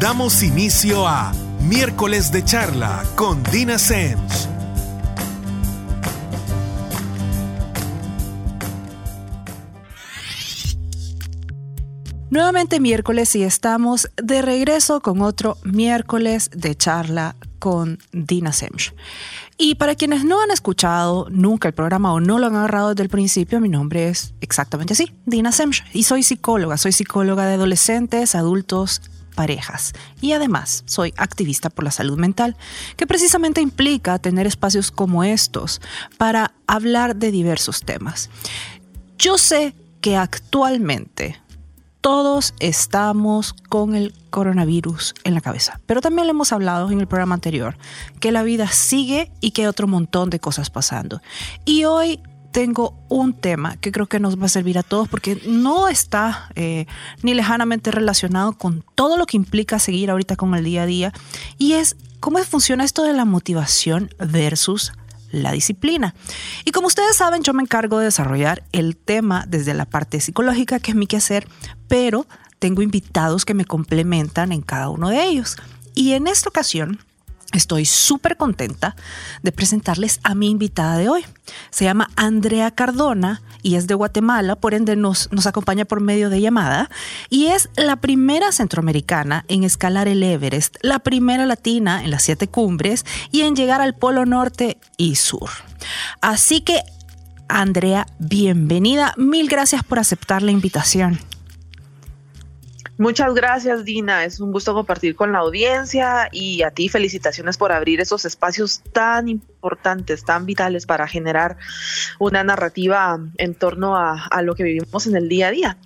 Damos inicio a Miércoles de Charla con Dina Sens. Nuevamente miércoles y estamos de regreso con otro miércoles de charla con Dina Semch. Y para quienes no han escuchado nunca el programa o no lo han agarrado desde el principio, mi nombre es exactamente así, Dina Semch, y soy psicóloga, soy psicóloga de adolescentes, adultos, parejas. Y además soy activista por la salud mental, que precisamente implica tener espacios como estos para hablar de diversos temas. Yo sé que actualmente todos estamos con el coronavirus en la cabeza. Pero también le hemos hablado en el programa anterior que la vida sigue y que hay otro montón de cosas pasando. Y hoy tengo un tema que creo que nos va a servir a todos porque no está eh, ni lejanamente relacionado con todo lo que implica seguir ahorita con el día a día y es cómo funciona esto de la motivación versus la disciplina. Y como ustedes saben, yo me encargo de desarrollar el tema desde la parte psicológica, que es mi quehacer, pero tengo invitados que me complementan en cada uno de ellos. Y en esta ocasión Estoy súper contenta de presentarles a mi invitada de hoy. Se llama Andrea Cardona y es de Guatemala, por ende nos, nos acompaña por medio de llamada y es la primera centroamericana en escalar el Everest, la primera latina en las siete cumbres y en llegar al Polo Norte y Sur. Así que, Andrea, bienvenida. Mil gracias por aceptar la invitación. Muchas gracias, Dina. Es un gusto compartir con la audiencia y a ti felicitaciones por abrir esos espacios tan importantes, tan vitales para generar una narrativa en torno a, lo que vivimos en el día a día.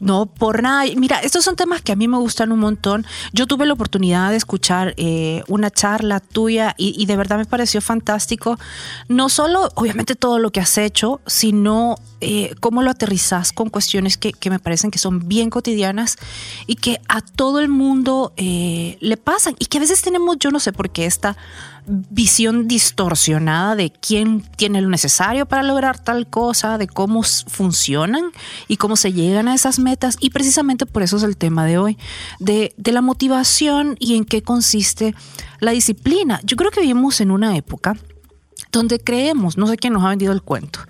No, por nada. Mira, estos son temas que a mí me gustan un montón. Yo tuve la oportunidad de escuchar eh, una charla tuya y, de verdad me pareció fantástico. No solo, obviamente, todo lo que has hecho, sino eh, cómo lo aterrizas con cuestiones que, me parecen que son bien cotidianas y que a todo el mundo eh, le pasan y que a veces tenemos, yo no sé por qué, esta visión distorsionada de quién tiene lo necesario para lograr tal cosa, de cómo funcionan y cómo se llegan a esas metas. Y precisamente por eso es el tema de hoy, de, la motivación y en qué consiste la disciplina. Yo creo que vivimos en una época donde creemos, no sé quién nos ha vendido el cuento,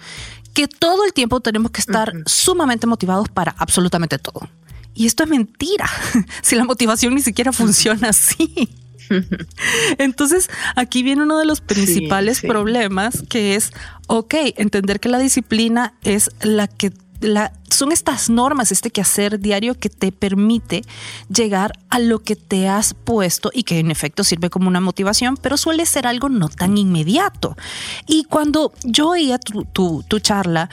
que todo el tiempo tenemos que estar sumamente motivados para absolutamente todo. Y esto es mentira, si la motivación ni siquiera funciona así. Entonces, aquí viene uno de los principales problemas que es, ok, entender que la disciplina es la que la, son estas normas, este quehacer diario que te permite llegar a lo que te has puesto y que en efecto sirve como una motivación, pero suele ser algo no tan inmediato. Y cuando yo oía tu, tu, tu charla,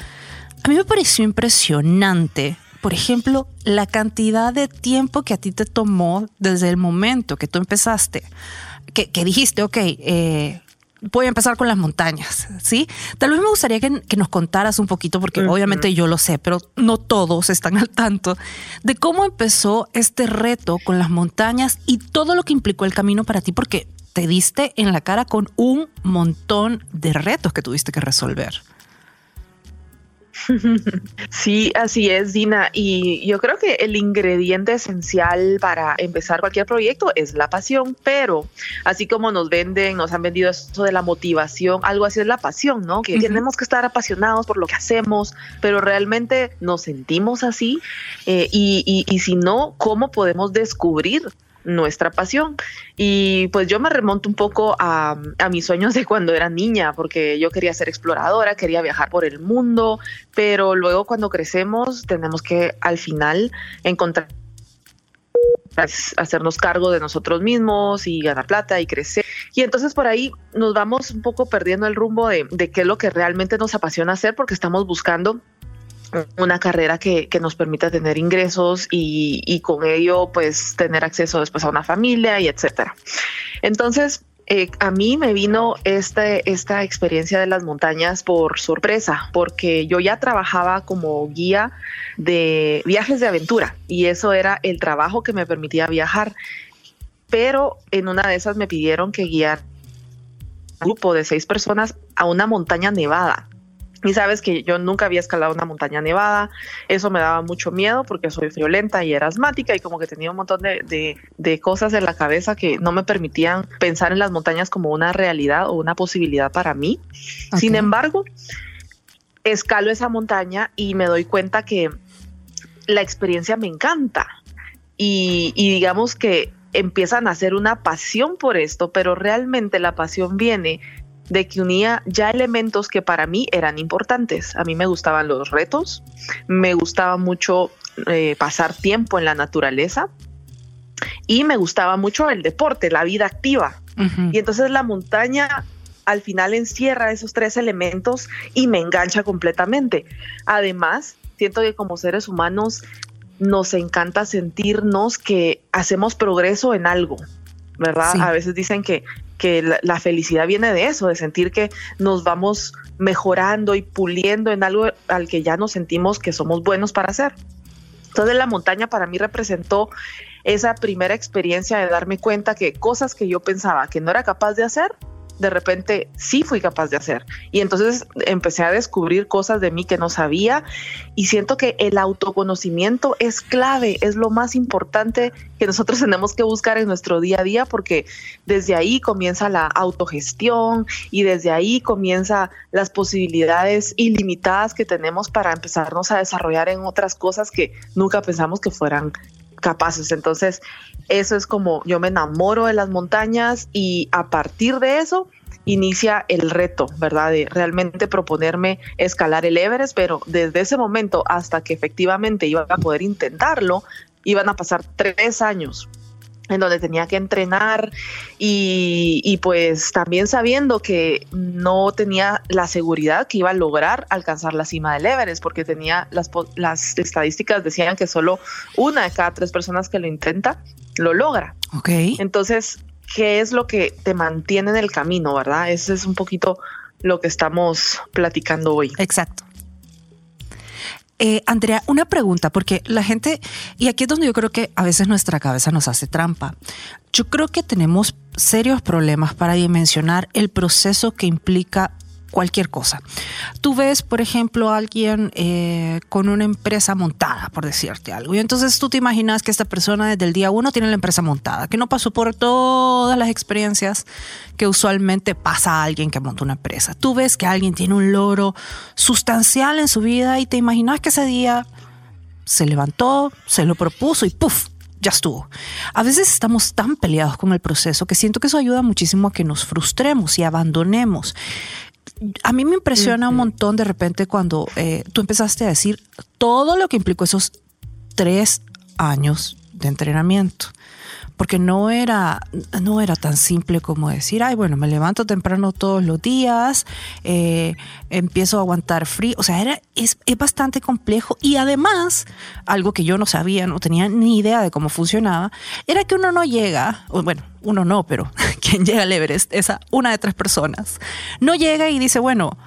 a mí me pareció impresionante por ejemplo, la cantidad de tiempo que a ti te tomó desde el momento que tú empezaste, que, dijiste, ok, eh, voy a empezar con las montañas, ¿sí? Tal vez me gustaría que, nos contaras un poquito, porque obviamente yo lo sé, pero no todos están al tanto, de cómo empezó este reto con las montañas y todo lo que implicó el camino para ti, porque te diste en la cara con un montón de retos que tuviste que resolver. Sí, así es, Dina. Y yo creo que el ingrediente esencial para empezar cualquier proyecto es la pasión, pero así como nos venden, nos han vendido eso de la motivación, algo así es la pasión, ¿no? Que tenemos que estar apasionados por lo que hacemos, pero realmente nos sentimos así. Eh, y, y si no, ¿cómo podemos descubrir nuestra pasión. Y pues yo me remonto un poco a, mis sueños de cuando era niña, porque yo quería ser exploradora, quería viajar por el mundo, pero luego cuando crecemos tenemos que al final encontrar hacernos cargo de nosotros mismos y ganar plata y crecer. Y entonces por ahí nos vamos un poco perdiendo el rumbo de, de qué es lo que realmente nos apasiona hacer porque estamos buscando una carrera que, nos permita tener ingresos y, con ello pues tener acceso después a una familia y etcétera. Entonces, eh, a mí me vino este, esta experiencia de las montañas por sorpresa, porque yo ya trabajaba como guía de viajes de aventura y eso era el trabajo que me permitía viajar. Pero en una de esas me pidieron que guiar un grupo de seis personas a una montaña nevada Y sabes que yo nunca había escalado una montaña nevada, eso me daba mucho miedo porque soy friolenta y era asmática y como que tenía un montón de, de, cosas en la cabeza que no me permitían pensar en las montañas como una realidad o una posibilidad para mí. Sin embargo, escalo esa montaña y me doy cuenta que la experiencia me encanta y, y digamos que empiezan a hacer una pasión por esto, pero realmente la pasión viene de que unía ya elementos que para mí eran importantes. A mí me gustaban los retos, me gustaba mucho eh, pasar tiempo en la naturaleza y me gustaba mucho el deporte, la vida activa. Y entonces la montaña al final encierra esos tres elementos y me engancha completamente. Además, siento que como seres humanos nos encanta sentirnos que hacemos progreso en algo, ¿verdad? A veces dicen que que la, felicidad viene de eso, de sentir que nos vamos mejorando y puliendo en algo al que ya nos sentimos que somos buenos para hacer. Entonces la montaña para mí representó esa primera experiencia de darme cuenta que cosas que yo pensaba que no era capaz de hacer, de repente sí fui capaz de hacer. Y entonces empecé a descubrir cosas de mí que no sabía y siento que el autoconocimiento es clave, es lo más importante que nosotros tenemos que buscar en nuestro día a día porque desde ahí comienza la autogestión y desde ahí comienza las posibilidades ilimitadas que tenemos para empezarnos a desarrollar en otras cosas que nunca pensamos que fueran capaces. Entonces, eso es como yo me enamoro de las montañas y a partir de eso inicia el reto, ¿verdad? De realmente proponerme escalar el Everest, pero desde ese momento hasta que efectivamente iba a poder intentarlo, iban a pasar tres años en donde tenía que entrenar y, pues también sabiendo que no tenía la seguridad que iba a lograr alcanzar la cima del Everest, porque tenía las, las estadísticas decían que solo una de cada tres personas que lo intenta lo logra. Ok. Entonces, ¿qué es lo que te mantiene en el camino, verdad? Ese es un poquito lo que estamos platicando hoy. Exacto. Eh, Andrea, una pregunta, porque la gente, y aquí es donde yo creo que a veces nuestra cabeza nos hace trampa. Yo creo que tenemos serios problemas para dimensionar el proceso que implica cualquier cosa. Tú ves, por ejemplo, a alguien eh, con una empresa montada, por decirte algo, y entonces tú te imaginas que esta persona desde el día uno tiene la empresa montada, que no pasó por todas las experiencias que usualmente pasa a alguien que monta una empresa. Tú ves que alguien tiene un logro sustancial en su vida y te imaginas que ese día se levantó, se lo propuso y ¡puf! ya estuvo. A veces estamos tan peleados con el proceso que siento que eso ayuda muchísimo a que nos frustremos y abandonemos a mí me impresiona un montón de repente cuando eh, tú empezaste a decir todo lo que implicó esos tres años de entrenamiento porque no era, no era tan simple como decir, ay, bueno, me levanto temprano todos los días, eh, empiezo a aguantar frío. O sea, era, es, es, bastante complejo. Y además, algo que yo no sabía, no tenía ni idea de cómo funcionaba, era que uno no llega, bueno, uno no, pero quien llega al Everest, esa una de tres personas, no llega y dice, bueno,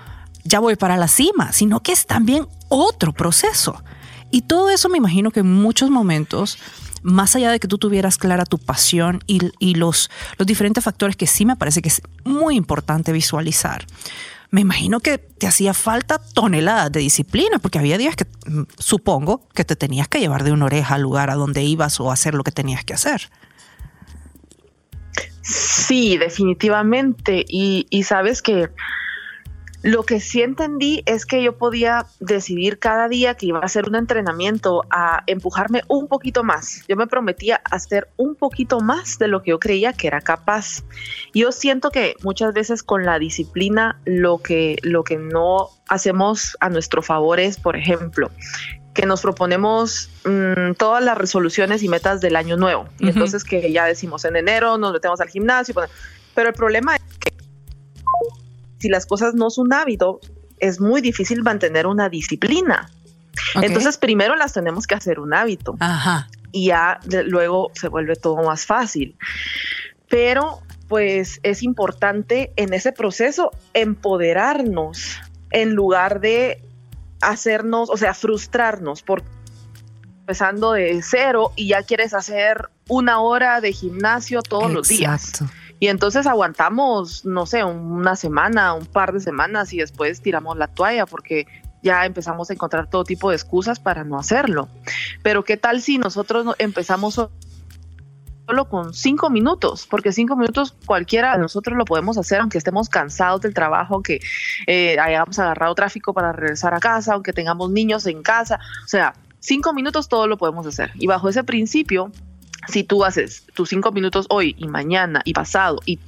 ya voy para la cima, sino que es también otro proceso. Y todo eso me imagino que en muchos momentos más allá de que tú tuvieras clara tu pasión y, los, los diferentes factores que sí me parece que es muy importante visualizar, me imagino que te hacía falta toneladas de disciplina, porque había días que mm, supongo que te tenías que llevar de una oreja al lugar a donde ibas o hacer lo que tenías que hacer. Sí, definitivamente. Y, y sabes que lo que sí entendí es que yo podía decidir cada día que iba a hacer un entrenamiento a empujarme un poquito más. Yo me prometía hacer un poquito más de lo que yo creía que era capaz. Yo siento que muchas veces con la disciplina lo que, lo que no hacemos a nuestro favor es, por ejemplo, que nos proponemos mm, todas las resoluciones y metas del año nuevo. Y entonces que ya decimos en enero nos metemos al gimnasio. Pero el problema si las cosas no son un hábito, es muy difícil mantener una disciplina. Entonces, primero las tenemos que hacer un hábito. Y ya luego se vuelve todo más fácil. Pero, pues, es importante en ese proceso empoderarnos en lugar de hacernos, o sea, frustrarnos por empezando de cero y ya quieres hacer una hora de gimnasio todos los días Y entonces aguantamos, no sé, una semana, un par de semanas y después tiramos la toalla porque ya empezamos a encontrar todo tipo de excusas para no hacerlo. Pero ¿qué tal si nosotros empezamos solo con cinco minutos? Porque cinco minutos cualquiera de nosotros lo podemos hacer, aunque estemos cansados del trabajo, aunque eh, hayamos agarrado tráfico para regresar a casa, aunque tengamos niños en casa. O sea, cinco minutos todo lo podemos hacer. Y bajo ese principio, si tú haces tus cinco minutos hoy y mañana y pasado y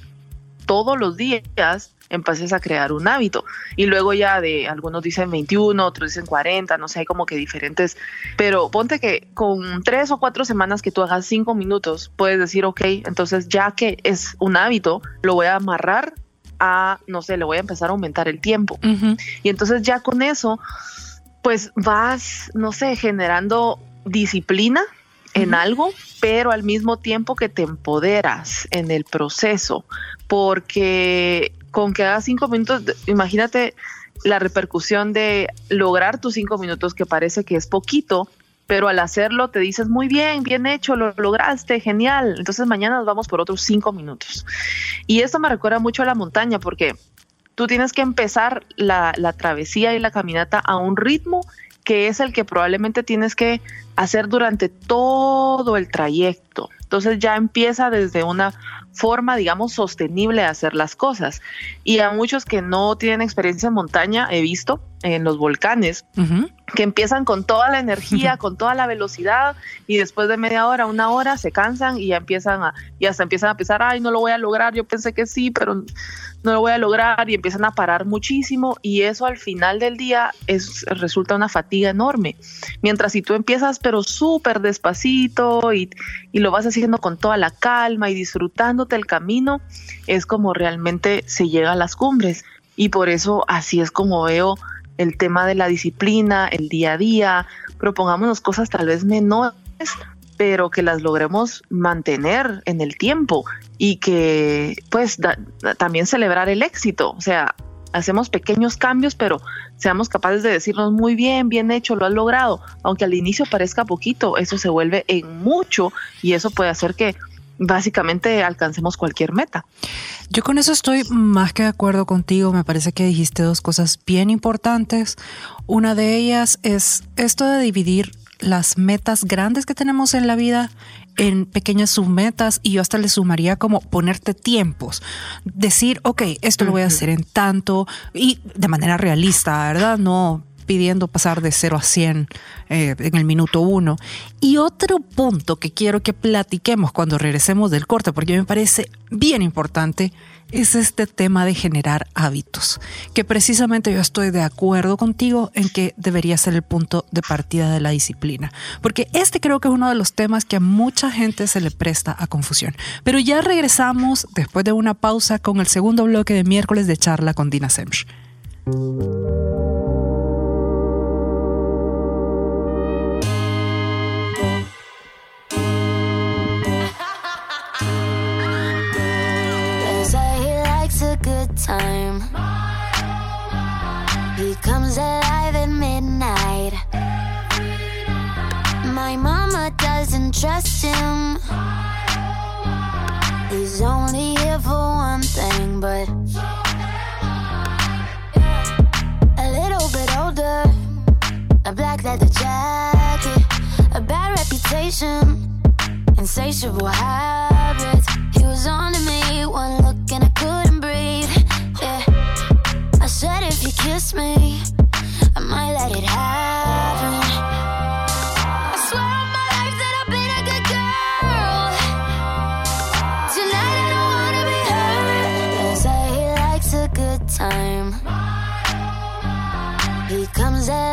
todos los días, empieces a crear un hábito. Y luego ya de, algunos dicen 21, otros dicen 40, no sé, hay como que diferentes. Pero ponte que con tres o cuatro semanas que tú hagas cinco minutos, puedes decir, ok, entonces ya que es un hábito, lo voy a amarrar a, no sé, le voy a empezar a aumentar el tiempo. Y entonces ya con eso, pues vas, no sé, generando disciplina en algo, pero al mismo tiempo que te empoderas en el proceso, porque con que hagas cinco minutos, imagínate la repercusión de lograr tus cinco minutos, que parece que es poquito, pero al hacerlo te dices muy bien, bien hecho, lo lograste, genial. Entonces mañana nos vamos por otros cinco minutos. Y esto me recuerda mucho a la montaña, porque tú tienes que empezar la, la travesía y la caminata a un ritmo que es el que probablemente tienes que hacer durante todo el trayecto. Entonces ya empieza desde una forma, digamos, sostenible de hacer las cosas. Y a muchos que no tienen experiencia en montaña, he visto en los volcanes, que empiezan con toda la energía, con toda la velocidad, y después de media hora, una hora, se cansan y ya empiezan a, y hasta empiezan a pensar, ay, no lo voy a lograr, yo pensé que sí, pero no lo voy a lograr, y empiezan a parar muchísimo, y eso al final del día es, resulta una fatiga enorme. Mientras si tú empiezas, pero súper despacito, y, y lo vas haciendo con toda la calma y disfrutándote el camino, es como realmente se llega a las cumbres. Y por eso así es como veo el tema de la disciplina, el día a día, propongámonos cosas tal vez menores, pero que las logremos mantener en el tiempo y que pues también celebrar el éxito, o sea, hacemos pequeños cambios, pero seamos capaces de decirnos muy bien, bien hecho, lo has logrado, aunque al inicio parezca poquito, eso se vuelve en mucho y eso puede hacer que básicamente alcancemos cualquier meta. Yo con eso estoy más que de acuerdo contigo. Me parece que dijiste dos cosas bien importantes. Una de ellas es esto de dividir las metas grandes que tenemos en la vida en pequeñas submetas y yo hasta le sumaría como ponerte tiempos. Decir, ok, esto lo voy a hacer en tanto y de manera realista, ¿verdad? No pidiendo pasar de 0 a 100 eh, en el minuto 1. Y otro punto que quiero que platiquemos cuando regresemos del corte, porque me parece bien importante, es este tema de generar hábitos, que precisamente yo estoy de acuerdo contigo en que debería ser el punto de partida de la disciplina, porque este creo que es uno de los temas que a mucha gente se le presta a confusión. Pero ya regresamos después de una pausa con el segundo bloque de miércoles de charla con Dina Semch. Trust him. He's only here for one thing, but a little bit older. A black leather jacket, a bad reputation, insatiable habits. He was on to me, one look and I couldn't breathe Yeah, I said if you kiss me, I might let it happen. Comes alive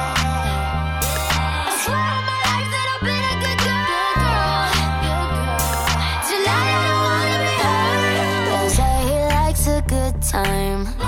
Time.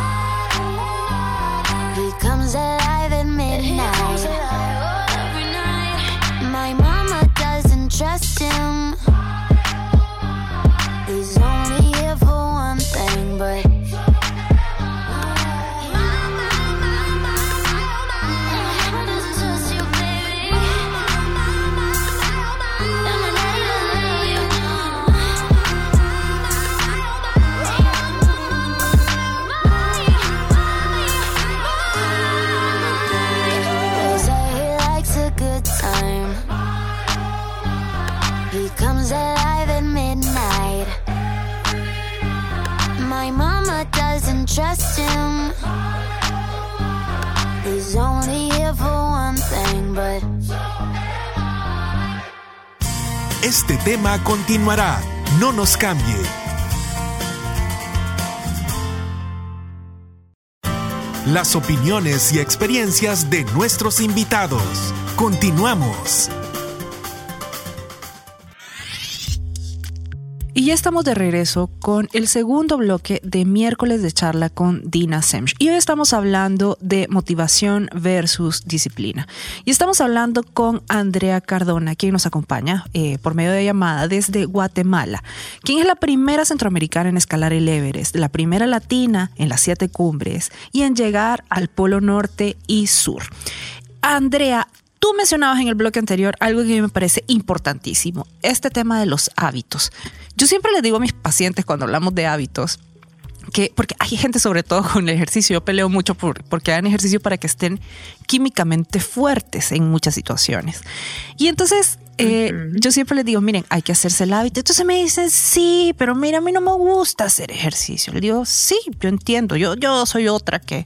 Este tema continuará. No nos cambie. Las opiniones y experiencias de nuestros invitados. Continuamos. Y ya estamos de regreso con el segundo bloque de miércoles de charla con Dina Semch. Y hoy estamos hablando de motivación versus disciplina. Y estamos hablando con Andrea Cardona, quien nos acompaña eh, por medio de llamada desde Guatemala, quien es la primera centroamericana en escalar el Everest, la primera latina en las siete cumbres y en llegar al Polo Norte y Sur. Andrea, Tú mencionabas en el bloque anterior algo que a mí me parece importantísimo, este tema de los hábitos. Yo siempre les digo a mis pacientes cuando hablamos de hábitos, que, porque hay gente sobre todo con el ejercicio, yo peleo mucho por, porque hagan ejercicio para que estén químicamente fuertes en muchas situaciones. Y entonces eh, yo siempre les digo, miren, hay que hacerse el hábito. Entonces me dicen, sí, pero mira, a mí no me gusta hacer ejercicio. Le digo, sí, yo entiendo, yo, yo soy otra que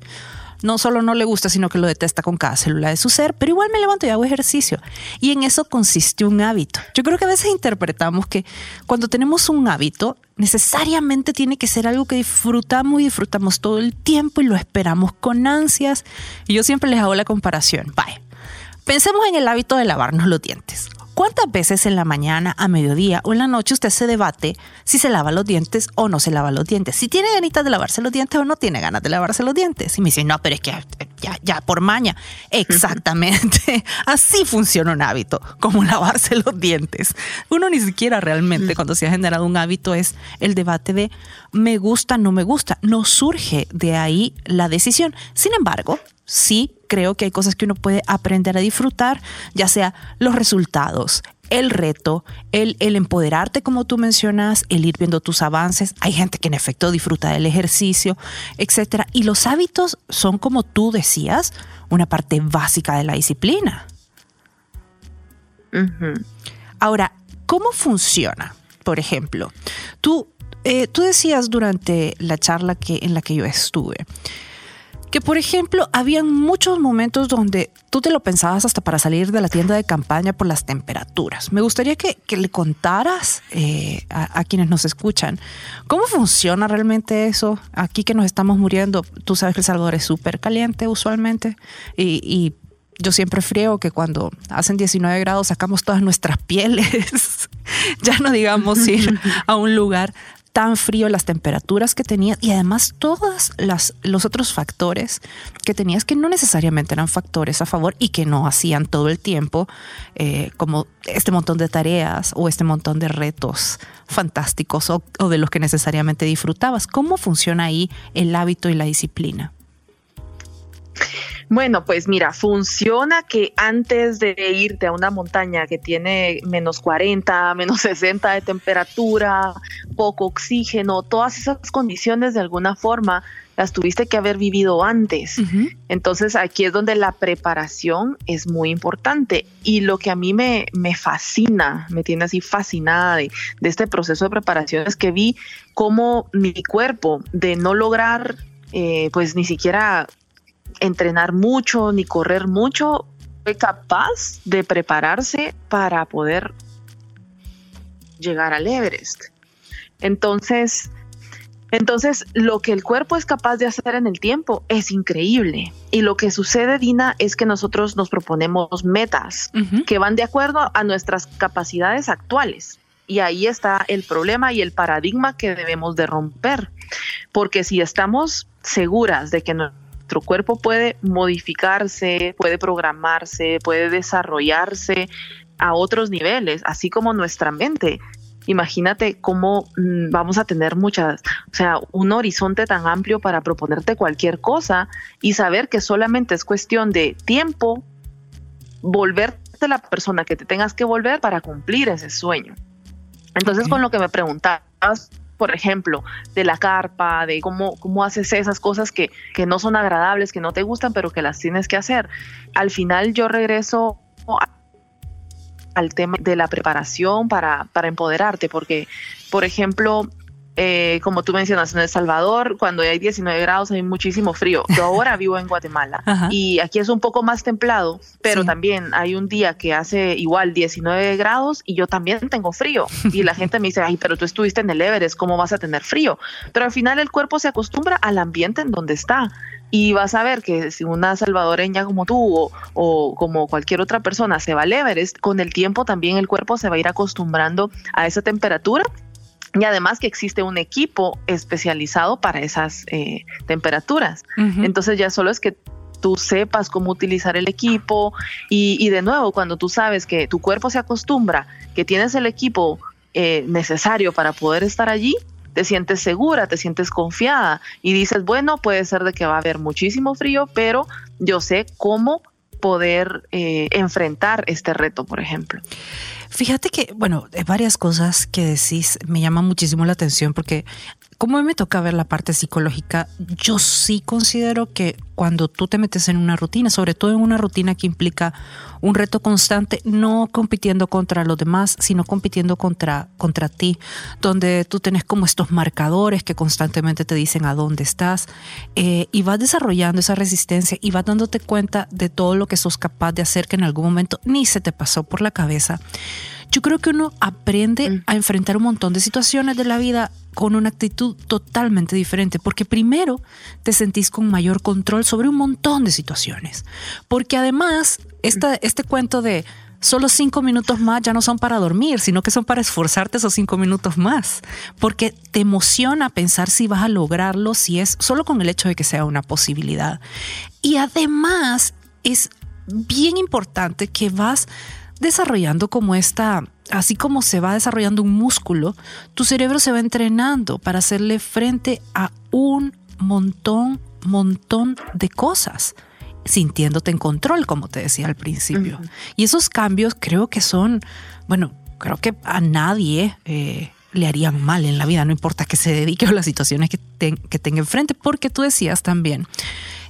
no solo no le gusta, sino que lo detesta con cada célula de su ser, pero igual me levanto y hago ejercicio. Y en eso consiste un hábito. Yo creo que a veces interpretamos que cuando tenemos un hábito, necesariamente tiene que ser algo que disfrutamos y disfrutamos todo el tiempo y lo esperamos con ansias. Y yo siempre les hago la comparación. Bye. Pensemos en el hábito de lavarnos los dientes. ¿Cuántas veces en la mañana, a mediodía o en la noche usted se debate si se lava los dientes o no se lava los dientes? Si tiene ganitas de lavarse los dientes o no tiene ganas de lavarse los dientes. Y me dice, no, pero es que ya, ya por maña. Exactamente. Así funciona un hábito, como lavarse los dientes. Uno ni siquiera realmente cuando se ha generado un hábito es el debate de me gusta, no me gusta. No surge de ahí la decisión. Sin embargo, sí creo que hay cosas que uno puede aprender a disfrutar, ya sea los resultados, el reto, el, el, empoderarte, como tú mencionas, el ir viendo tus avances. Hay gente que en efecto disfruta del ejercicio, etcétera. Y los hábitos son, como tú decías, una parte básica de la disciplina. Uh -huh. Ahora, ¿cómo funciona? Por ejemplo, tú, eh, tú decías durante la charla que, en la que yo estuve, que por ejemplo habían muchos momentos donde tú te lo pensabas hasta para salir de la tienda de campaña por las temperaturas. Me gustaría que, que le contaras eh, a, quienes nos escuchan cómo funciona realmente eso. Aquí que nos estamos muriendo, tú sabes que El Salvador es súper caliente usualmente y, y yo siempre frío que cuando hacen 19 grados sacamos todas nuestras pieles. ya no digamos ir a un lugar tan frío, las temperaturas que tenías y además todos los otros factores que tenías que no necesariamente eran factores a favor y que no hacían todo el tiempo, eh, como este montón de tareas o este montón de retos fantásticos o, o de los que necesariamente disfrutabas. ¿Cómo funciona ahí el hábito y la disciplina? Bueno, pues mira, funciona que antes de irte a una montaña que tiene menos 40, menos 60 de temperatura, poco oxígeno, todas esas condiciones de alguna forma las tuviste que haber vivido antes. Entonces aquí es donde la preparación es muy importante. Y lo que a mí me, me fascina, me tiene así fascinada de, de este proceso de preparación es que vi cómo mi cuerpo de no lograr eh, pues ni siquiera entrenar mucho ni correr mucho, fue capaz de prepararse para poder llegar al Everest. Entonces, entonces, lo que el cuerpo es capaz de hacer en el tiempo es increíble. Y lo que sucede, Dina, es que nosotros nos proponemos metas que van de acuerdo a nuestras capacidades actuales. Y ahí está el problema y el paradigma que debemos de romper. Porque si estamos seguras de que nuestro cuerpo puede modificarse, puede programarse, puede desarrollarse a otros niveles, así como nuestra mente, imagínate cómo mm, vamos a tener muchas, o sea, un horizonte tan amplio para proponerte cualquier cosa y saber que solamente es cuestión de tiempo volverte la persona que te tengas que volver para cumplir ese sueño. Entonces, con lo que me preguntabas, por ejemplo, de la carpa, de cómo, cómo haces esas cosas que, que no son agradables, que no te gustan, pero que las tienes que hacer. Al final yo regreso al tema de la preparación para, para empoderarte, porque, por ejemplo, eh, como tú mencionas, en El Salvador, cuando hay 19 grados hay muchísimo frío. Yo ahora vivo en Guatemala y aquí es un poco más templado, pero también hay un día que hace igual 19 grados y yo también tengo frío. Y la gente me dice, ay, pero tú estuviste en el Everest, ¿cómo vas a tener frío? Pero al final el cuerpo se acostumbra al ambiente en donde está. Y vas a ver que si una salvadoreña como tú o, como cualquier otra persona se va al Everest, con el tiempo también el cuerpo se va a ir acostumbrando a esa temperatura y además que existe un equipo especializado para esas eh, temperaturas. Entonces ya solo es que tú sepas cómo utilizar el equipo y, y, de nuevo, cuando tú sabes que tu cuerpo se acostumbra, que tienes el equipo eh, necesario para poder estar allí, te sientes segura, te sientes confiada y dices, bueno, puede ser de que va a haber muchísimo frío, pero yo sé cómo poder eh, enfrentar este reto, por ejemplo. Fíjate que, bueno, varias cosas que decís me llaman muchísimo la atención porque como me toca ver la parte psicológica, yo sí considero que cuando tú te metes en una rutina, sobre todo en una rutina que implica un reto constante, no compitiendo contra los demás, sino compitiendo contra, contra ti, donde tú tienes como estos marcadores que constantemente te dicen a dónde estás eh, y vas desarrollando esa resistencia y vas dándote cuenta de todo lo que sos capaz de hacer que en algún momento ni se te pasó por la cabeza yo creo que uno aprende mm. a enfrentar un montón de situaciones de la vida con una actitud totalmente diferente, porque primero te sentís con mayor control sobre un montón de situaciones, porque además este cuento de solo cinco minutos más ya no son para dormir, sino que son para esforzarte esos cinco minutos más, porque te emociona pensar si vas a lograrlo, si es solo con el hecho de que sea una posibilidad. Y además es bien importante que vas desarrollando como esta, así como se va desarrollando un músculo, tu cerebro se va entrenando para hacerle frente a un montón, montón de cosas sintiéndote en control, como te decía al principio. Y esos cambios creo que son, bueno, creo que a nadie eh, le harían mal en la vida, no importa que se dedique a las situaciones que, que tenga enfrente, porque tú decías también,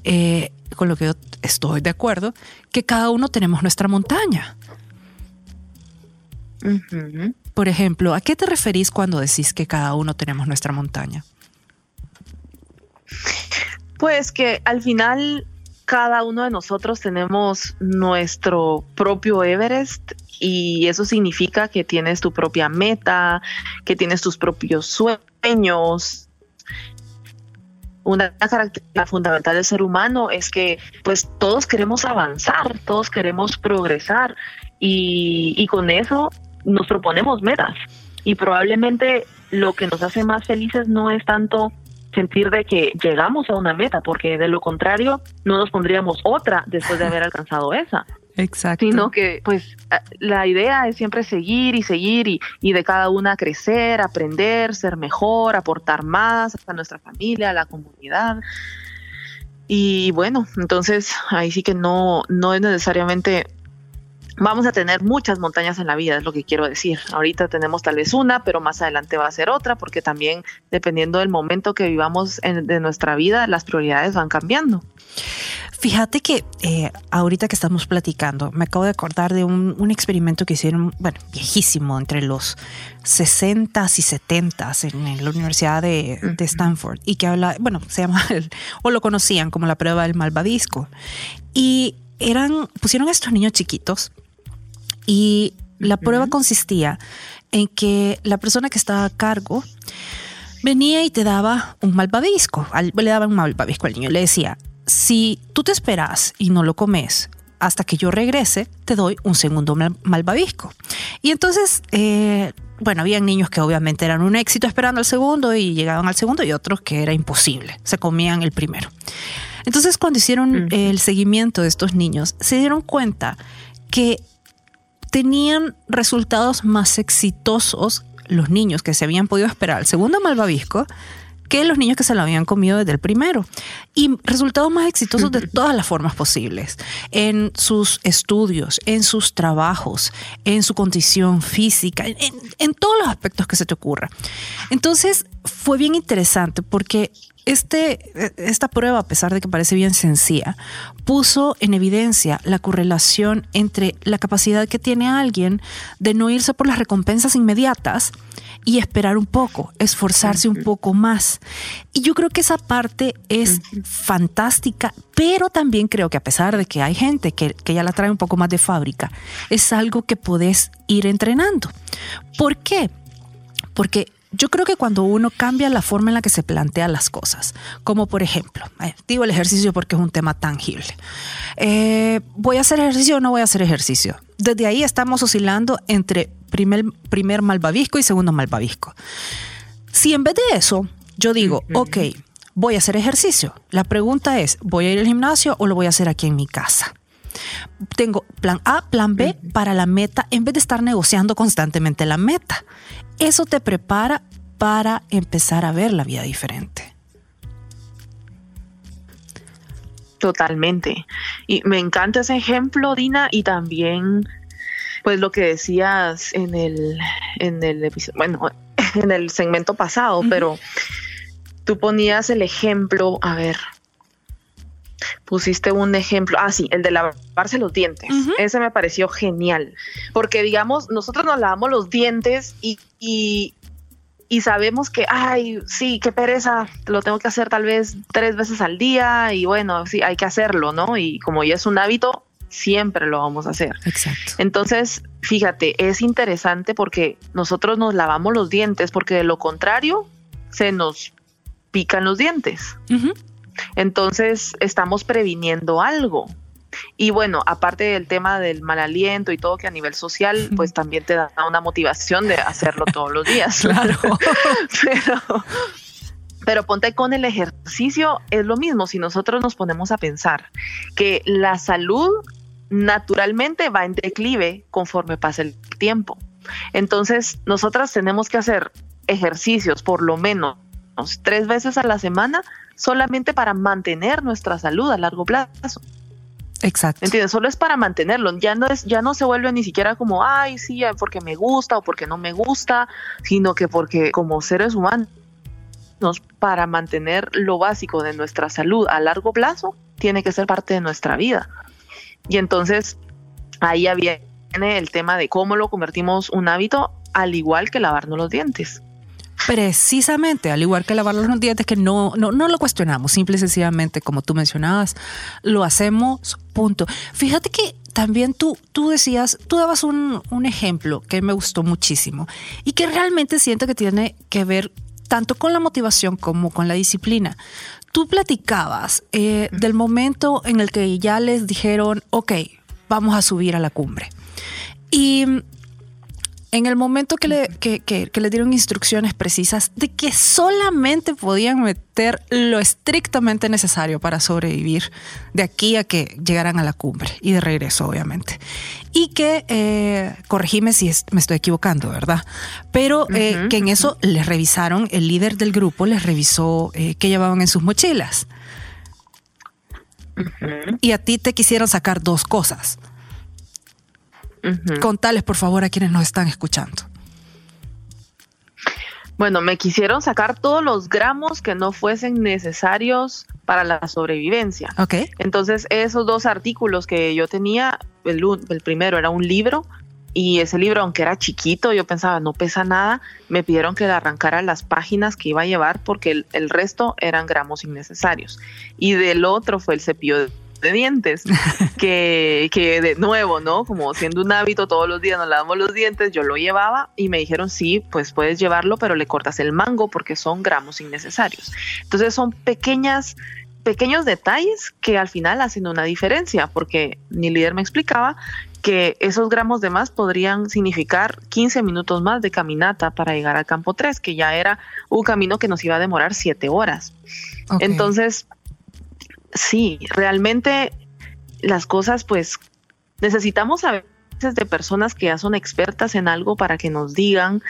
eh, con lo que yo estoy de acuerdo, que cada uno tenemos nuestra montaña. Por ejemplo, ¿a qué te referís cuando decís que cada uno tenemos nuestra montaña? Pues que al final cada uno de nosotros tenemos nuestro propio Everest y eso significa que tienes tu propia meta, que tienes tus propios sueños. Una característica fundamental del ser humano es que pues todos queremos avanzar, todos queremos progresar y, y con eso nos proponemos metas y probablemente lo que nos hace más felices no es tanto sentir de que llegamos a una meta, porque de lo contrario no nos pondríamos otra después de haber alcanzado esa. Exacto. Sino que, pues, la idea es siempre seguir y seguir y, y, de cada una crecer, aprender, ser mejor, aportar más a nuestra familia, a la comunidad. Y bueno, entonces ahí sí que no, no es necesariamente vamos a tener muchas montañas en la vida, es lo que quiero decir. Ahorita tenemos tal vez una, pero más adelante va a ser otra, porque también dependiendo del momento que vivamos en, de nuestra vida, las prioridades van cambiando. Fíjate que eh, ahorita que estamos platicando, me acabo de acordar de un, un, experimento que hicieron, bueno, viejísimo, entre los 60s y 70s en, la Universidad de, de, Stanford, y que habla, bueno, se llama, el, o lo conocían como la prueba del malvavisco. Y eran, pusieron a estos niños chiquitos y la prueba uh -huh. consistía en que la persona que estaba a cargo venía y te daba un malvavisco. Le daba un malvavisco al niño. Le decía, si tú te esperas y no lo comes hasta que yo regrese, te doy un segundo malvavisco. Y entonces, eh, bueno, habían niños que obviamente eran un éxito esperando el segundo y llegaban al segundo y otros que era imposible. Se comían el primero. Entonces, cuando hicieron uh -huh. el seguimiento de estos niños, se dieron cuenta que tenían resultados más exitosos los niños que se habían podido esperar el segundo malvavisco que los niños que se lo habían comido desde el primero. Y resultados más exitosos de todas las formas posibles. En sus estudios, en sus trabajos, en su condición física, en, en todos los aspectos que se te ocurra. Entonces fue bien interesante porque este, esta prueba, a pesar de que parece bien sencilla, puso en evidencia la correlación entre la capacidad que tiene alguien de no irse por las recompensas inmediatas y esperar un poco, esforzarse un poco más. Y yo creo que esa parte es fantástica, pero también creo que a pesar de que hay gente que, que ya la trae un poco más de fábrica, es algo que podés ir entrenando. ¿Por qué? Porque yo creo que cuando uno cambia la forma en la que se plantea las cosas, como por ejemplo, eh, digo el ejercicio porque es un tema tangible. Eh, ¿Voy a hacer ejercicio o no voy a hacer ejercicio? Desde ahí estamos oscilando entre primer, primer malvavisco y segundo malvavisco. Si en vez de eso yo digo, ok, voy a hacer ejercicio, la pregunta es, ¿voy a ir al gimnasio o lo voy a hacer aquí en mi casa? Tengo plan A, plan B para la meta en vez de estar negociando constantemente la meta. Eso te prepara para empezar a ver la vida diferente. Totalmente. Y me encanta ese ejemplo, Dina, y también pues lo que decías en el en el episodio, bueno, en el segmento pasado, uh -huh. pero tú ponías el ejemplo, a ver, pusiste un ejemplo, ah, sí, el de lavarse los dientes. Uh -huh. Ese me pareció genial, porque digamos, nosotros nos lavamos los dientes y, y, y, sabemos que, ay, sí, qué pereza, lo tengo que hacer tal vez tres veces al día y bueno, sí, hay que hacerlo, ¿no? Y como ya es un hábito, siempre lo vamos a hacer. Exacto. Entonces, fíjate, es interesante porque nosotros nos lavamos los dientes porque de lo contrario se nos pican los dientes. Uh -huh. Entonces estamos previniendo algo. Y bueno, aparte del tema del mal aliento y todo que a nivel social, pues también te da una motivación de hacerlo todos los días. Claro. pero, pero ponte con el ejercicio, es lo mismo. Si nosotros nos ponemos a pensar que la salud naturalmente va en declive conforme pasa el tiempo. Entonces, nosotras tenemos que hacer ejercicios por lo menos tres veces a la semana solamente para mantener nuestra salud a largo plazo. Exacto. ¿Entiendes? Solo es para mantenerlo. Ya no es, ya no se vuelve ni siquiera como, ay, sí, porque me gusta o porque no me gusta, sino que porque como seres humanos, para mantener lo básico de nuestra salud a largo plazo, tiene que ser parte de nuestra vida. Y entonces ahí viene el tema de cómo lo convertimos un hábito, al igual que lavarnos los dientes. Precisamente, al igual que lavar los dientes, que no, no, no lo cuestionamos, simple y sencillamente, como tú mencionabas, lo hacemos, punto. Fíjate que también tú, tú decías, tú dabas un, un ejemplo que me gustó muchísimo y que realmente siento que tiene que ver tanto con la motivación como con la disciplina. Tú platicabas eh, del momento en el que ya les dijeron, ok, vamos a subir a la cumbre. Y en el momento que le, que, que, dieron instrucciones precisas de que solamente podían meter lo estrictamente necesario para sobrevivir de aquí a que llegaran a la cumbre y de regreso, obviamente. Y que, eh, corregime si es, me estoy equivocando, ¿verdad? Pero eh, uh -huh, que en eso les revisaron, el líder del grupo les revisó eh, qué llevaban en sus mochilas. y a ti te quisieron sacar dos cosas. Contales, por favor, a quienes nos están escuchando. Bueno, me quisieron sacar todos los gramos que no fuesen necesarios para la sobrevivencia. ¿Ok? Entonces, esos dos artículos que yo tenía, el, el primero era un libro y ese libro, aunque era chiquito, yo pensaba, no pesa nada, me pidieron que le arrancara las páginas que iba a llevar porque el, el resto eran gramos innecesarios. Y del otro fue el cepillo de de dientes, que, que de nuevo, ¿no? Como siendo un hábito, todos los días nos lavamos los dientes, yo lo llevaba y me dijeron, sí, pues puedes llevarlo, pero le cortas el mango porque son gramos innecesarios. Entonces son pequeñas pequeños detalles que al final hacen una diferencia, porque mi líder me explicaba que esos gramos de más podrían significar 15 minutos más de caminata para llegar al campo 3, que ya era un camino que nos iba a demorar 7 horas. Entonces, sí, realmente las cosas, pues necesitamos a veces de personas que ya son expertas en algo para que nos digan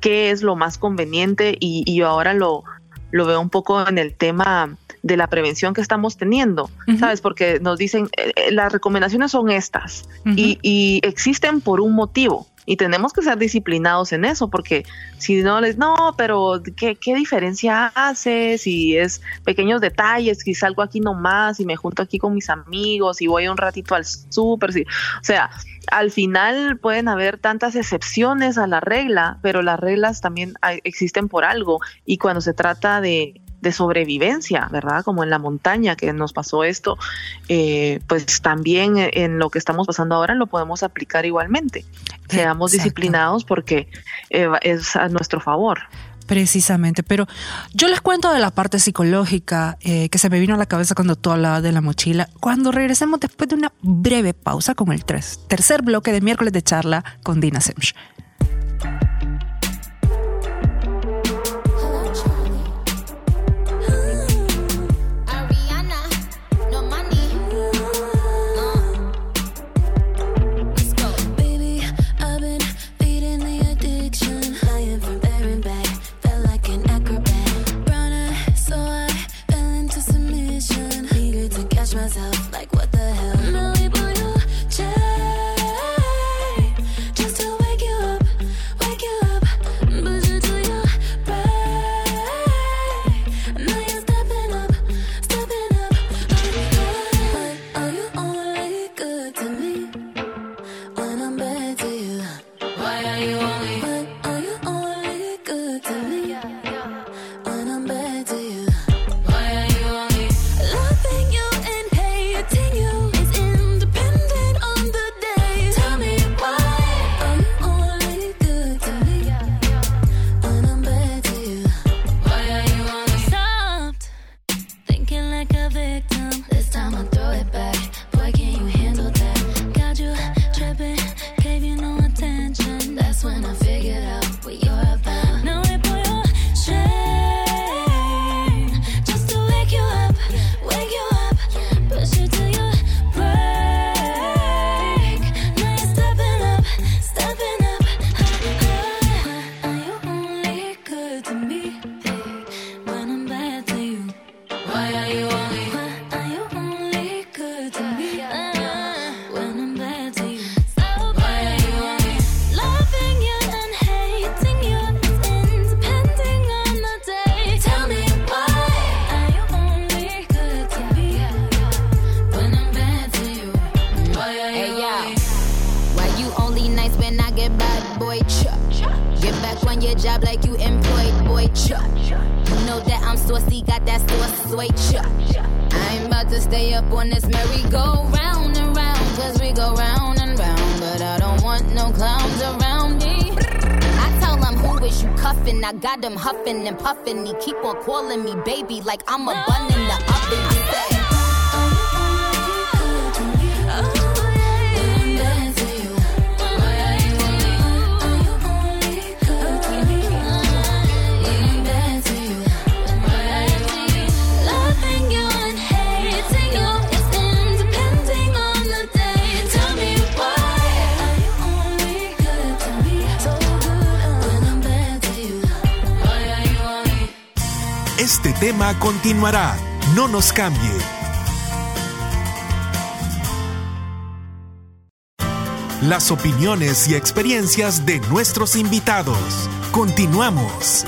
qué es lo más conveniente y, y yo ahora lo, lo veo un poco en el tema de la prevención que estamos teniendo. ¿sabes? Porque nos dicen, eh, eh, las recomendaciones son estas y existen por un motivo. Y tenemos que ser disciplinados en eso, porque si no les, no, pero ¿qué, qué diferencia hace? Si es pequeños detalles, si salgo aquí nomás y me junto aquí con mis amigos y voy un ratito al súper, si, o sea, al final pueden haber tantas excepciones a la regla, pero las reglas también hay- existen por algo. Y cuando se trata de, de sobrevivencia, ¿verdad? Como en la montaña que nos pasó esto, eh, pues también en lo que estamos pasando ahora lo podemos aplicar igualmente. Seamos Exacto. disciplinados porque eh, es a nuestro favor. Precisamente, pero yo les cuento de la parte psicológica eh, que se me vino a la cabeza cuando tú hablabas de la mochila. Cuando regresemos después de una breve pausa con el tres, tercer bloque de miércoles de charla con Dina Semch. Huffing and puffing. He keep on calling me baby like I'm a tema continuará. No nos cambie. Las opiniones y experiencias de nuestros invitados. Continuamos.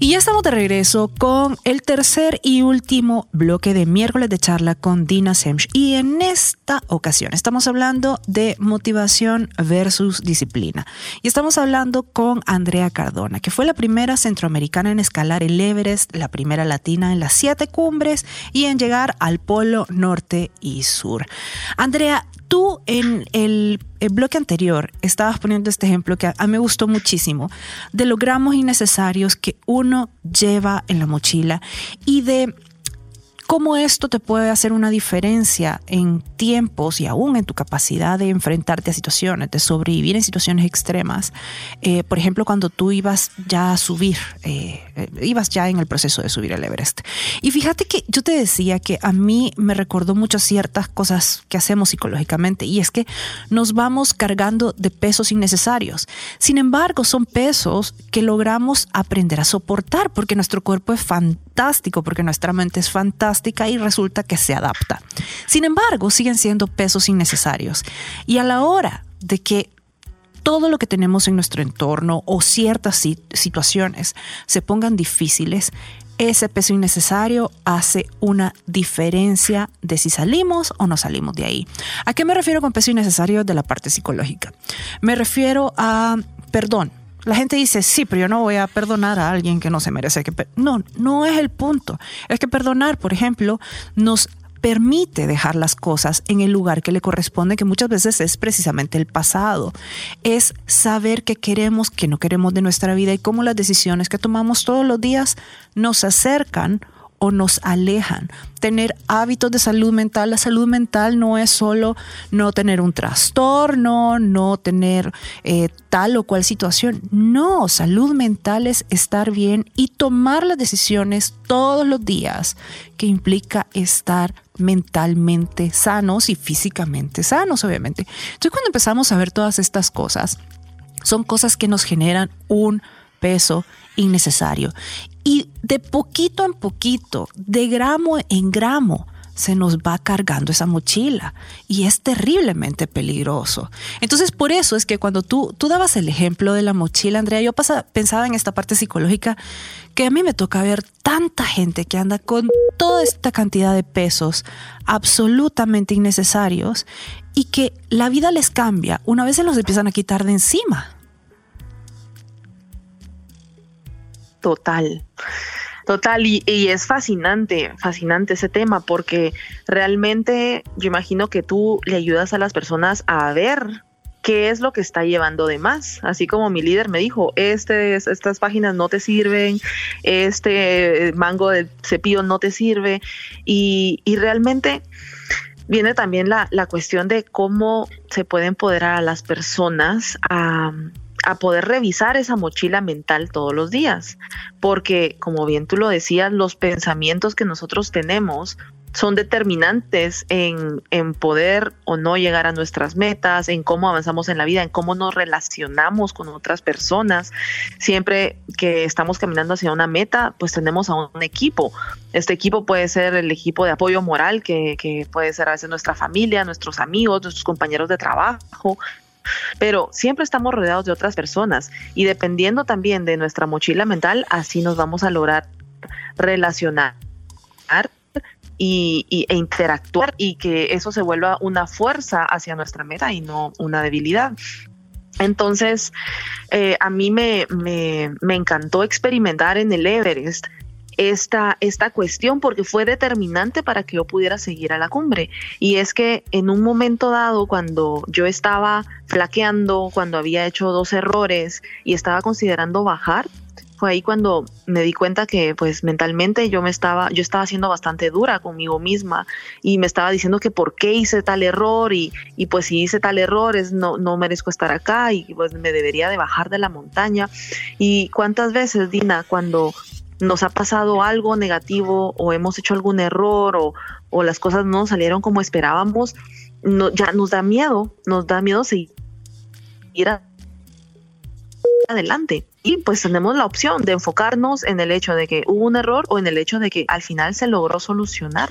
Y ya estamos de regreso con el tercer y último bloque de miércoles de charla con Dina Semch. Y en esta ocasión estamos hablando de motivación versus disciplina. Y estamos hablando con Andrea Cardona, que fue la primera centroamericana en escalar el Everest, la primera latina en las siete cumbres y en llegar al polo norte y sur. Andrea, tú en el, bloque anterior estabas poniendo este ejemplo que a, a mí me gustó muchísimo, de los gramos innecesarios que uno lleva en la mochila y de cómo esto te puede hacer una diferencia en tiempos y aún en tu capacidad de enfrentarte a situaciones, de sobrevivir en situaciones extremas. Eh, por ejemplo, cuando tú ibas ya a subir, eh, eh, ibas ya en el proceso de subir el Everest. Y fíjate que yo te decía que a mí me recordó mucho ciertas cosas que hacemos psicológicamente y es que nos vamos cargando de pesos innecesarios. Sin embargo, son pesos que logramos aprender a soportar porque nuestro cuerpo es fantástico, porque nuestra mente es fantástica y resulta que se adapta. Sin embargo, siguen siendo pesos innecesarios. Y a la hora de que todo lo que tenemos en nuestro entorno o ciertas si- situaciones se pongan difíciles, ese peso innecesario hace una diferencia de si salimos o no salimos de ahí. ¿A qué me refiero con peso innecesario de la parte psicológica? Me refiero a perdón. La gente dice, sí, pero yo no voy a perdonar a alguien que no se merece que... per-". No, no es el punto. Es que perdonar, por ejemplo, nos permite dejar las cosas en el lugar que le corresponde, que muchas veces es precisamente el pasado. Es saber qué queremos, qué no queremos de nuestra vida y cómo las decisiones que tomamos todos los días nos acercan o nos alejan. Tener hábitos de salud mental. La salud mental no es solo no tener un trastorno, no tener eh, tal o cual situación. No, salud mental es estar bien y tomar las decisiones todos los días que implica estar mentalmente sanos y físicamente sanos, obviamente. Entonces cuando empezamos a ver todas estas cosas, son cosas que nos generan un peso innecesario. Y de poquito en poquito, de gramo en gramo, se nos va cargando esa mochila y es terriblemente peligroso. Entonces, por eso es que cuando tú, tú dabas el ejemplo de la mochila, Andrea, yo pasa- pensaba en esta parte psicológica que a mí me toca ver tanta gente que anda con toda esta cantidad de pesos absolutamente innecesarios y que la vida les cambia una vez se los empiezan a quitar de encima. Total. Total, y, es fascinante, fascinante ese tema, porque realmente yo imagino que tú le ayudas a las personas a ver qué es lo que está llevando de más. Así como mi líder me dijo, este, estas páginas no te sirven, este mango de cepillo no te sirve, y, realmente viene también la, la cuestión de cómo se puede empoderar a las personas a, a poder revisar esa mochila mental todos los días. Porque, como bien tú lo decías, los pensamientos que nosotros tenemos son determinantes en, en poder o no llegar a nuestras metas, en cómo avanzamos en la vida, en cómo nos relacionamos con otras personas. Siempre que estamos caminando hacia una meta, pues tenemos a un equipo. Este equipo puede ser el equipo de apoyo moral, que, que puede ser a veces nuestra familia, nuestros amigos, nuestros compañeros de trabajo, pero siempre estamos rodeados de otras personas y dependiendo también de nuestra mochila mental, así nos vamos a lograr relacionar y, e interactuar y que eso se vuelva una fuerza hacia nuestra meta y no una debilidad. Entonces, eh, a mí me encantó experimentar en el Everest esta, esta cuestión porque fue determinante para que yo pudiera seguir a la cumbre. Y es que en un momento dado, cuando yo estaba flaqueando, cuando había hecho dos errores y estaba considerando bajar, fue ahí cuando me di cuenta que pues mentalmente yo me estaba yo estaba siendo bastante dura conmigo misma y me estaba diciendo que por qué hice tal error y, y pues si hice tal error no, no merezco estar acá y pues me debería de bajar de la montaña y cuántas veces Dina cuando nos ha pasado algo negativo o hemos hecho algún error o, o las cosas no salieron como esperábamos no, ya nos da miedo nos da miedo seguir adelante. Y pues tenemos la opción de enfocarnos en el hecho de que hubo un error o en el hecho de que al final se logró solucionar.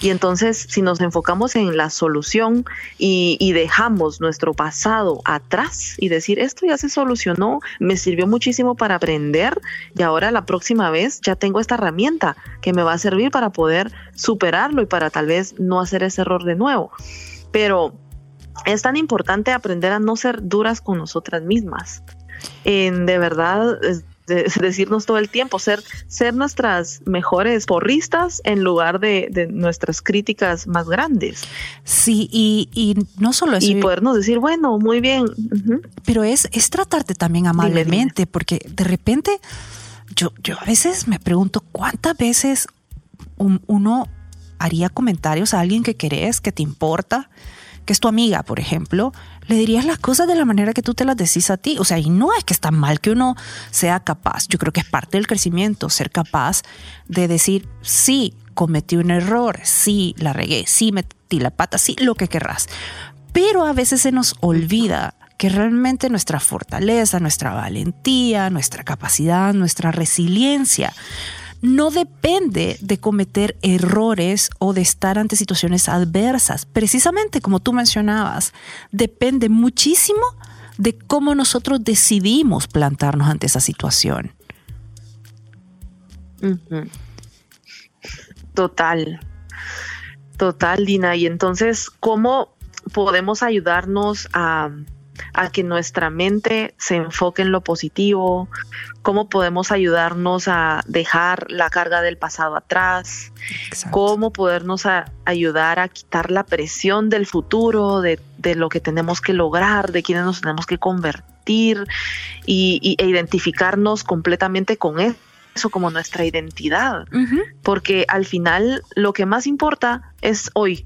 Y entonces, si nos enfocamos en la solución y, dejamos nuestro pasado atrás y decir, esto ya se solucionó, me sirvió muchísimo para aprender y ahora la próxima vez ya tengo esta herramienta que me va a servir para poder superarlo y para tal vez no hacer ese error de nuevo. Pero es tan importante aprender a no ser duras con nosotras mismas. De verdad de decirnos todo el tiempo, ser, ser nuestras mejores porristas en lugar de, de nuestras críticas más grandes. Sí, y, y no solo eso. Y podernos decir, bueno, muy bien. Uh -huh. Pero es, es tratarte también amablemente, porque de repente yo, yo a veces me pregunto cuántas veces un, uno haría comentarios a alguien que querés, que te importa, que es tu amiga, por ejemplo, le dirías las cosas de la manera que tú te las decís a ti. O sea, y no es que está mal que uno sea capaz. Yo creo que es parte del crecimiento, ser capaz de decir, sí, cometí un error, sí, la regué, sí, metí la pata, sí, lo que querrás. Pero a veces se nos olvida que realmente nuestra fortaleza, nuestra valentía, nuestra capacidad, nuestra resiliencia, no depende de cometer errores o de estar ante situaciones adversas. Precisamente como tú mencionabas, depende muchísimo de cómo nosotros decidimos plantarnos ante esa situación. Total, total, Dina. Y entonces, ¿cómo podemos ayudarnos a, a que nuestra mente se enfoque en lo positivo, cómo podemos ayudarnos a dejar la carga del pasado atrás, Exacto. cómo podernos a ayudar a quitar la presión del futuro, de, de, lo que tenemos que lograr, de quienes nos tenemos que convertir y, y e identificarnos completamente con eso eso como nuestra identidad, uh -huh. porque al final lo que más importa es hoy,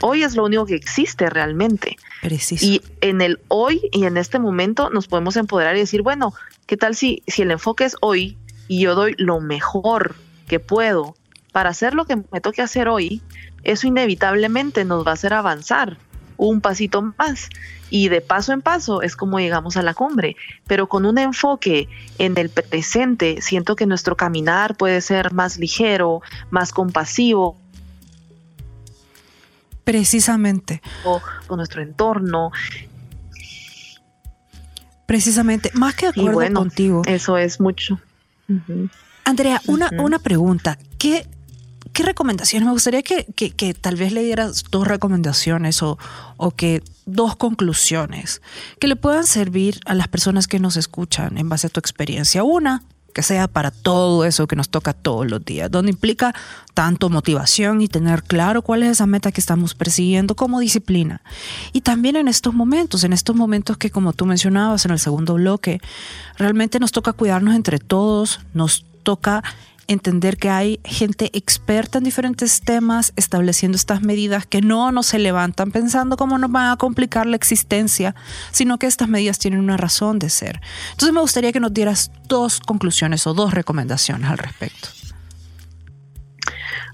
Hoy es lo único que existe realmente. Preciso. Y en el hoy y en este momento nos podemos empoderar y decir, bueno, ¿qué tal si, si el enfoque es hoy y yo doy lo mejor que puedo para hacer lo que me toque hacer hoy? Eso inevitablemente nos va a hacer avanzar un pasito más y de paso en paso es como llegamos a la cumbre, pero con un enfoque en el presente siento que nuestro caminar puede ser más ligero, más compasivo, Precisamente. O con nuestro entorno. Precisamente, más que de acuerdo bueno, contigo. Eso es mucho. Uh -huh. Andrea, una, uh -huh. una pregunta. ¿Qué, ¿Qué recomendaciones? Me gustaría que, que, que, tal vez le dieras dos recomendaciones o, o que dos conclusiones que le puedan servir a las personas que nos escuchan en base a tu experiencia. Una, que sea para todo eso que nos toca todos los días, donde implica tanto motivación y tener claro cuál es esa meta que estamos persiguiendo como disciplina. Y también en estos momentos, en estos momentos que como tú mencionabas en el segundo bloque, realmente nos toca cuidarnos entre todos, nos toca entender que hay gente experta en diferentes temas estableciendo estas medidas que no nos se levantan pensando cómo nos van a complicar la existencia, sino que estas medidas tienen una razón de ser. Entonces me gustaría que nos dieras dos conclusiones o dos recomendaciones al respecto.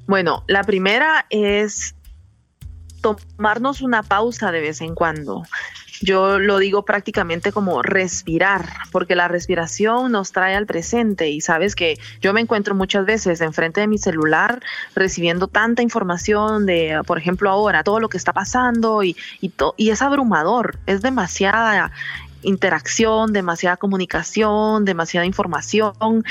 Bueno, la primera es tomarnos una pausa de vez en cuando. Yo lo digo prácticamente como respirar, porque la respiración nos trae al presente y sabes que yo me encuentro muchas veces enfrente de mi celular recibiendo tanta información de, por ejemplo, ahora, todo lo que está pasando y, y, y es abrumador, es demasiada interacción, demasiada comunicación, demasiada información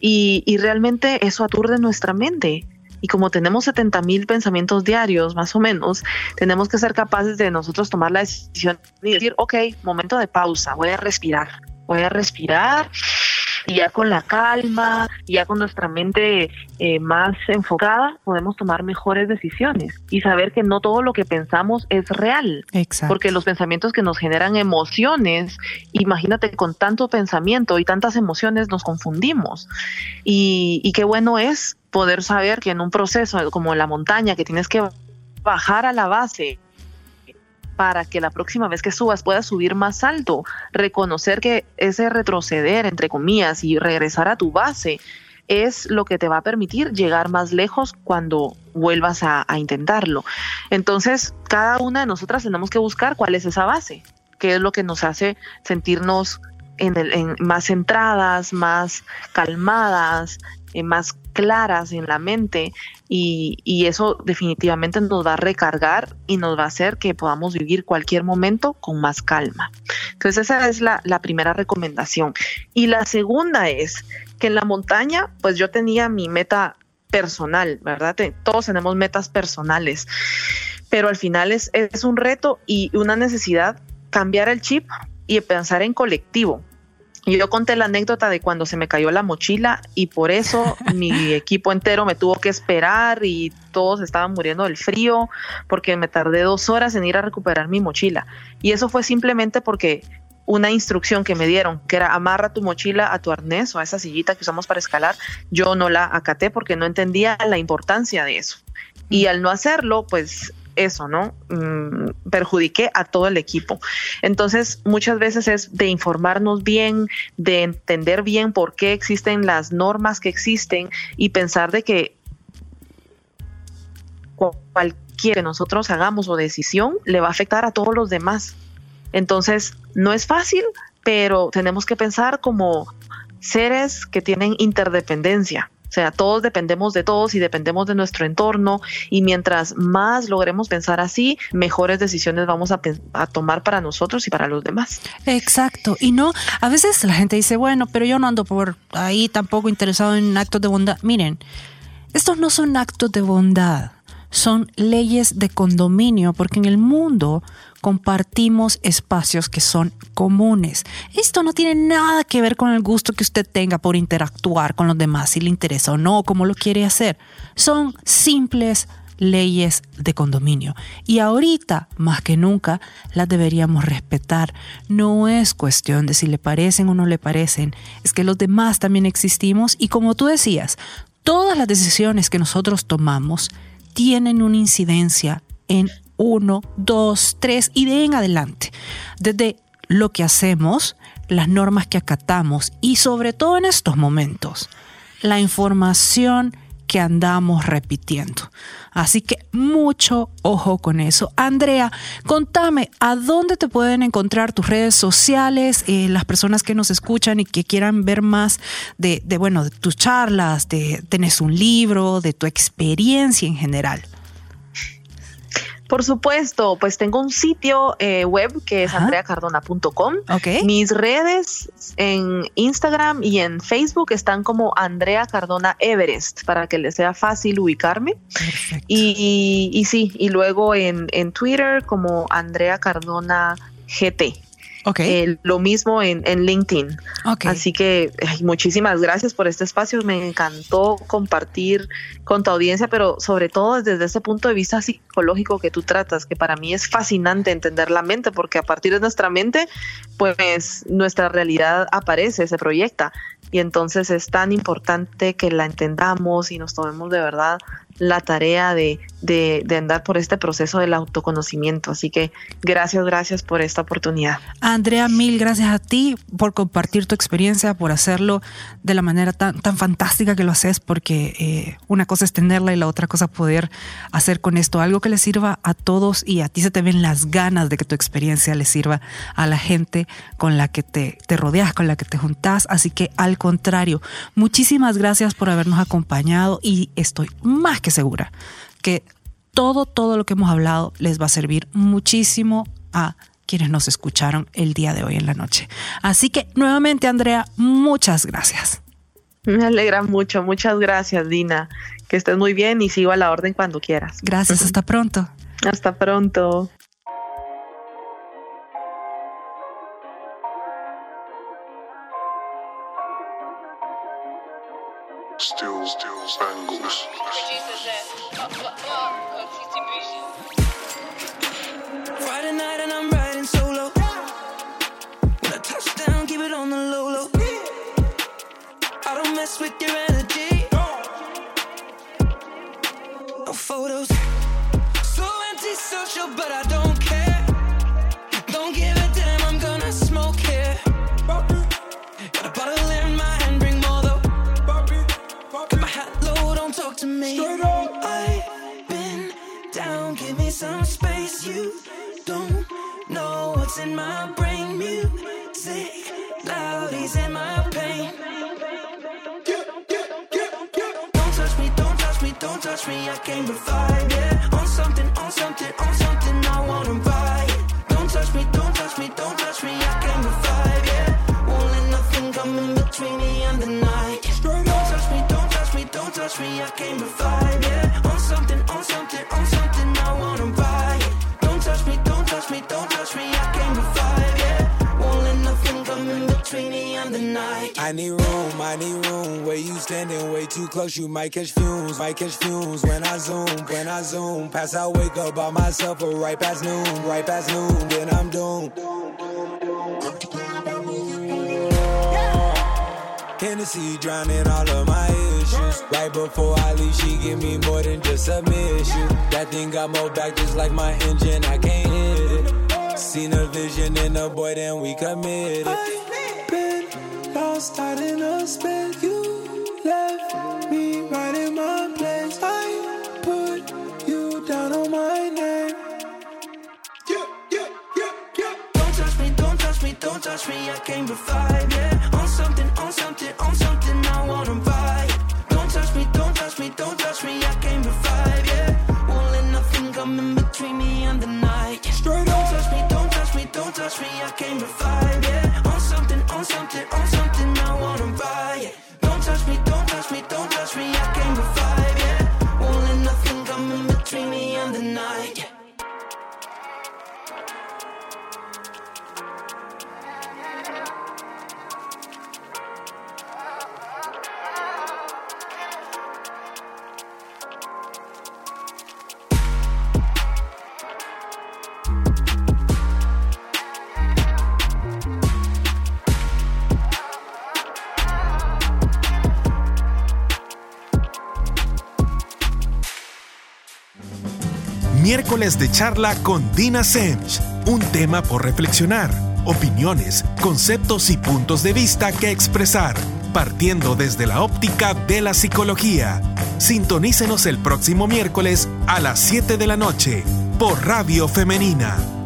y, y realmente eso aturde nuestra mente. Y como tenemos 70 mil pensamientos diarios, más o menos, tenemos que ser capaces de nosotros tomar la decisión y decir, ok, momento de pausa, voy a respirar, voy a respirar y ya con la calma, ya con nuestra mente eh, más enfocada, podemos tomar mejores decisiones y saber que no todo lo que pensamos es real. Exacto. Porque los pensamientos que nos generan emociones, imagínate con tanto pensamiento y tantas emociones nos confundimos. Y, y qué bueno es poder saber que en un proceso como la montaña, que tienes que bajar a la base para que la próxima vez que subas puedas subir más alto, reconocer que ese retroceder, entre comillas, y regresar a tu base es lo que te va a permitir llegar más lejos cuando vuelvas a, a intentarlo. Entonces, cada una de nosotras tenemos que buscar cuál es esa base, qué es lo que nos hace sentirnos más centradas, más calmadas, eh, más claras en la mente y, eso definitivamente nos va a recargar y nos va a hacer que podamos vivir cualquier momento con más calma. Entonces esa es la, primera recomendación. Y la segunda es que en la montaña, pues yo tenía mi meta personal, ¿verdad? Todos tenemos metas personales, pero al final es, es un reto y una necesidad cambiar el chip y pensar en colectivo. Y Yo conté la anécdota de cuando se me cayó la mochila y por eso mi equipo entero me tuvo que esperar y todos estaban muriendo del frío porque me tardé dos horas en ir a recuperar mi mochila. Y eso fue simplemente porque una instrucción que me dieron, que era amarra tu mochila a tu arnés o a esa sillita que usamos para escalar, yo no la acaté porque no entendía la importancia de eso. Y al no hacerlo, pues eso, ¿no? Mm, perjudiqué a todo el equipo. Entonces, muchas veces es de informarnos bien, de entender bien por qué existen las normas que existen y pensar de que cu- cualquier nosotros hagamos o decisión le va a afectar a todos los demás. Entonces, no es fácil, pero tenemos que pensar como seres que tienen interdependencia. O sea, todos dependemos de todos y dependemos de nuestro entorno y mientras más logremos pensar así, mejores decisiones vamos a, a tomar para nosotros y para los demás. Exacto. Y no, a veces la gente dice, bueno, pero yo no ando por ahí tampoco interesado en actos de bondad. Miren, estos no son actos de bondad, son leyes de condominio, porque en el mundo compartimos espacios que son comunes. Esto no tiene nada que ver con el gusto que usted tenga por interactuar con los demás, si le interesa o no, cómo lo quiere hacer. Son simples leyes de condominio. Y ahorita, más que nunca, las deberíamos respetar. No es cuestión de si le parecen o no le parecen, es que los demás también existimos y como tú decías, todas las decisiones que nosotros tomamos tienen una incidencia en uno, dos, tres y de en adelante. Desde lo que hacemos, las normas que acatamos y sobre todo en estos momentos, la información que andamos repitiendo. Así que mucho ojo con eso. Andrea, contame, ¿a dónde te pueden encontrar tus redes sociales, eh, las personas que nos escuchan y que quieran ver más de, bueno, de tus charlas, de un libro, de tu experiencia en general? Por supuesto, pues tengo un sitio eh, web que es andreacardona.com. Ok. Mis redes en Instagram y en Facebook están como Andrea Cardona Everest para que les sea fácil ubicarme. Perfecto. Y, y sí, y luego en, en Twitter como Andrea Cardona GT. Eh, lo mismo en, en LinkedIn. Así que ay, muchísimas gracias por este espacio. Me encantó compartir con tu audiencia, pero sobre todo desde ese punto de vista psicológico que tú tratas, que para mí es fascinante entender la mente, porque a partir de nuestra mente, pues nuestra realidad aparece, se proyecta. Y entonces es tan importante que la entendamos y nos tomemos de verdad la tarea de, de, andar por este proceso del autoconocimiento. Así que gracias, gracias por esta oportunidad. Andrea, mil gracias a ti por compartir tu experiencia, por hacerlo de la manera tan, tan fantástica que lo haces, porque eh, una cosa es tenerla y la otra cosa poder hacer con esto algo que le sirva a todos y a ti se te ven las ganas de que tu experiencia le sirva a la gente con la que te, te rodeas, con la que te juntas. Así que al contrario, muchísimas gracias por habernos acompañado y estoy más que segura que todo, todo lo que hemos hablado les va a servir muchísimo a quienes nos escucharon el día de hoy en la noche. Así que nuevamente, Andrea, muchas gracias. Me alegra mucho, muchas gracias Dina, que estés muy bien y sigo a la orden cuando quieras. Gracias, hasta pronto. Hasta pronto. Still, still bangles. Friday night and I'm riding solo. When I touch down, keep it on the low low. I don't mess with your energy. No photos. So antisocial, but I. Don't low, don't talk to me. I've been down, give me some space. You don't know what's in my brain. Music loud. he's in my pain. Don't touch me, don't touch me, don't touch me. I came to fight, yeah. I need room, I need room. Where you standing way too close, you might catch fumes, might catch fumes. When I zoom, when I zoom, pass out, wake up by myself, or right past noon, right past noon, then I'm doomed. Hennessy drowning all of my issues. Right before I leave, she give me more than just submission. That thing got more back just like my engine, I can't hit it. Seen a vision in a boy, then we committed. I've been lost out in a space. You left me right in my place. I put you down on my name. Yeah, yeah, yeah, yeah. Don't touch me, don't touch me, don't touch me. I came to fight, yeah. Touch me. I to fight, yeah. Won't let nothing come in between me and the night. Straight don't touch me, don't touch me, don't touch me. I to fight, yeah. On something, on something, on Miércoles de charla con Dina Semch. Un tema por reflexionar, opiniones, conceptos y puntos de vista que expresar, partiendo desde la óptica de la psicología. Sintonícenos el próximo miércoles a las 7 de la noche por Radio Femenina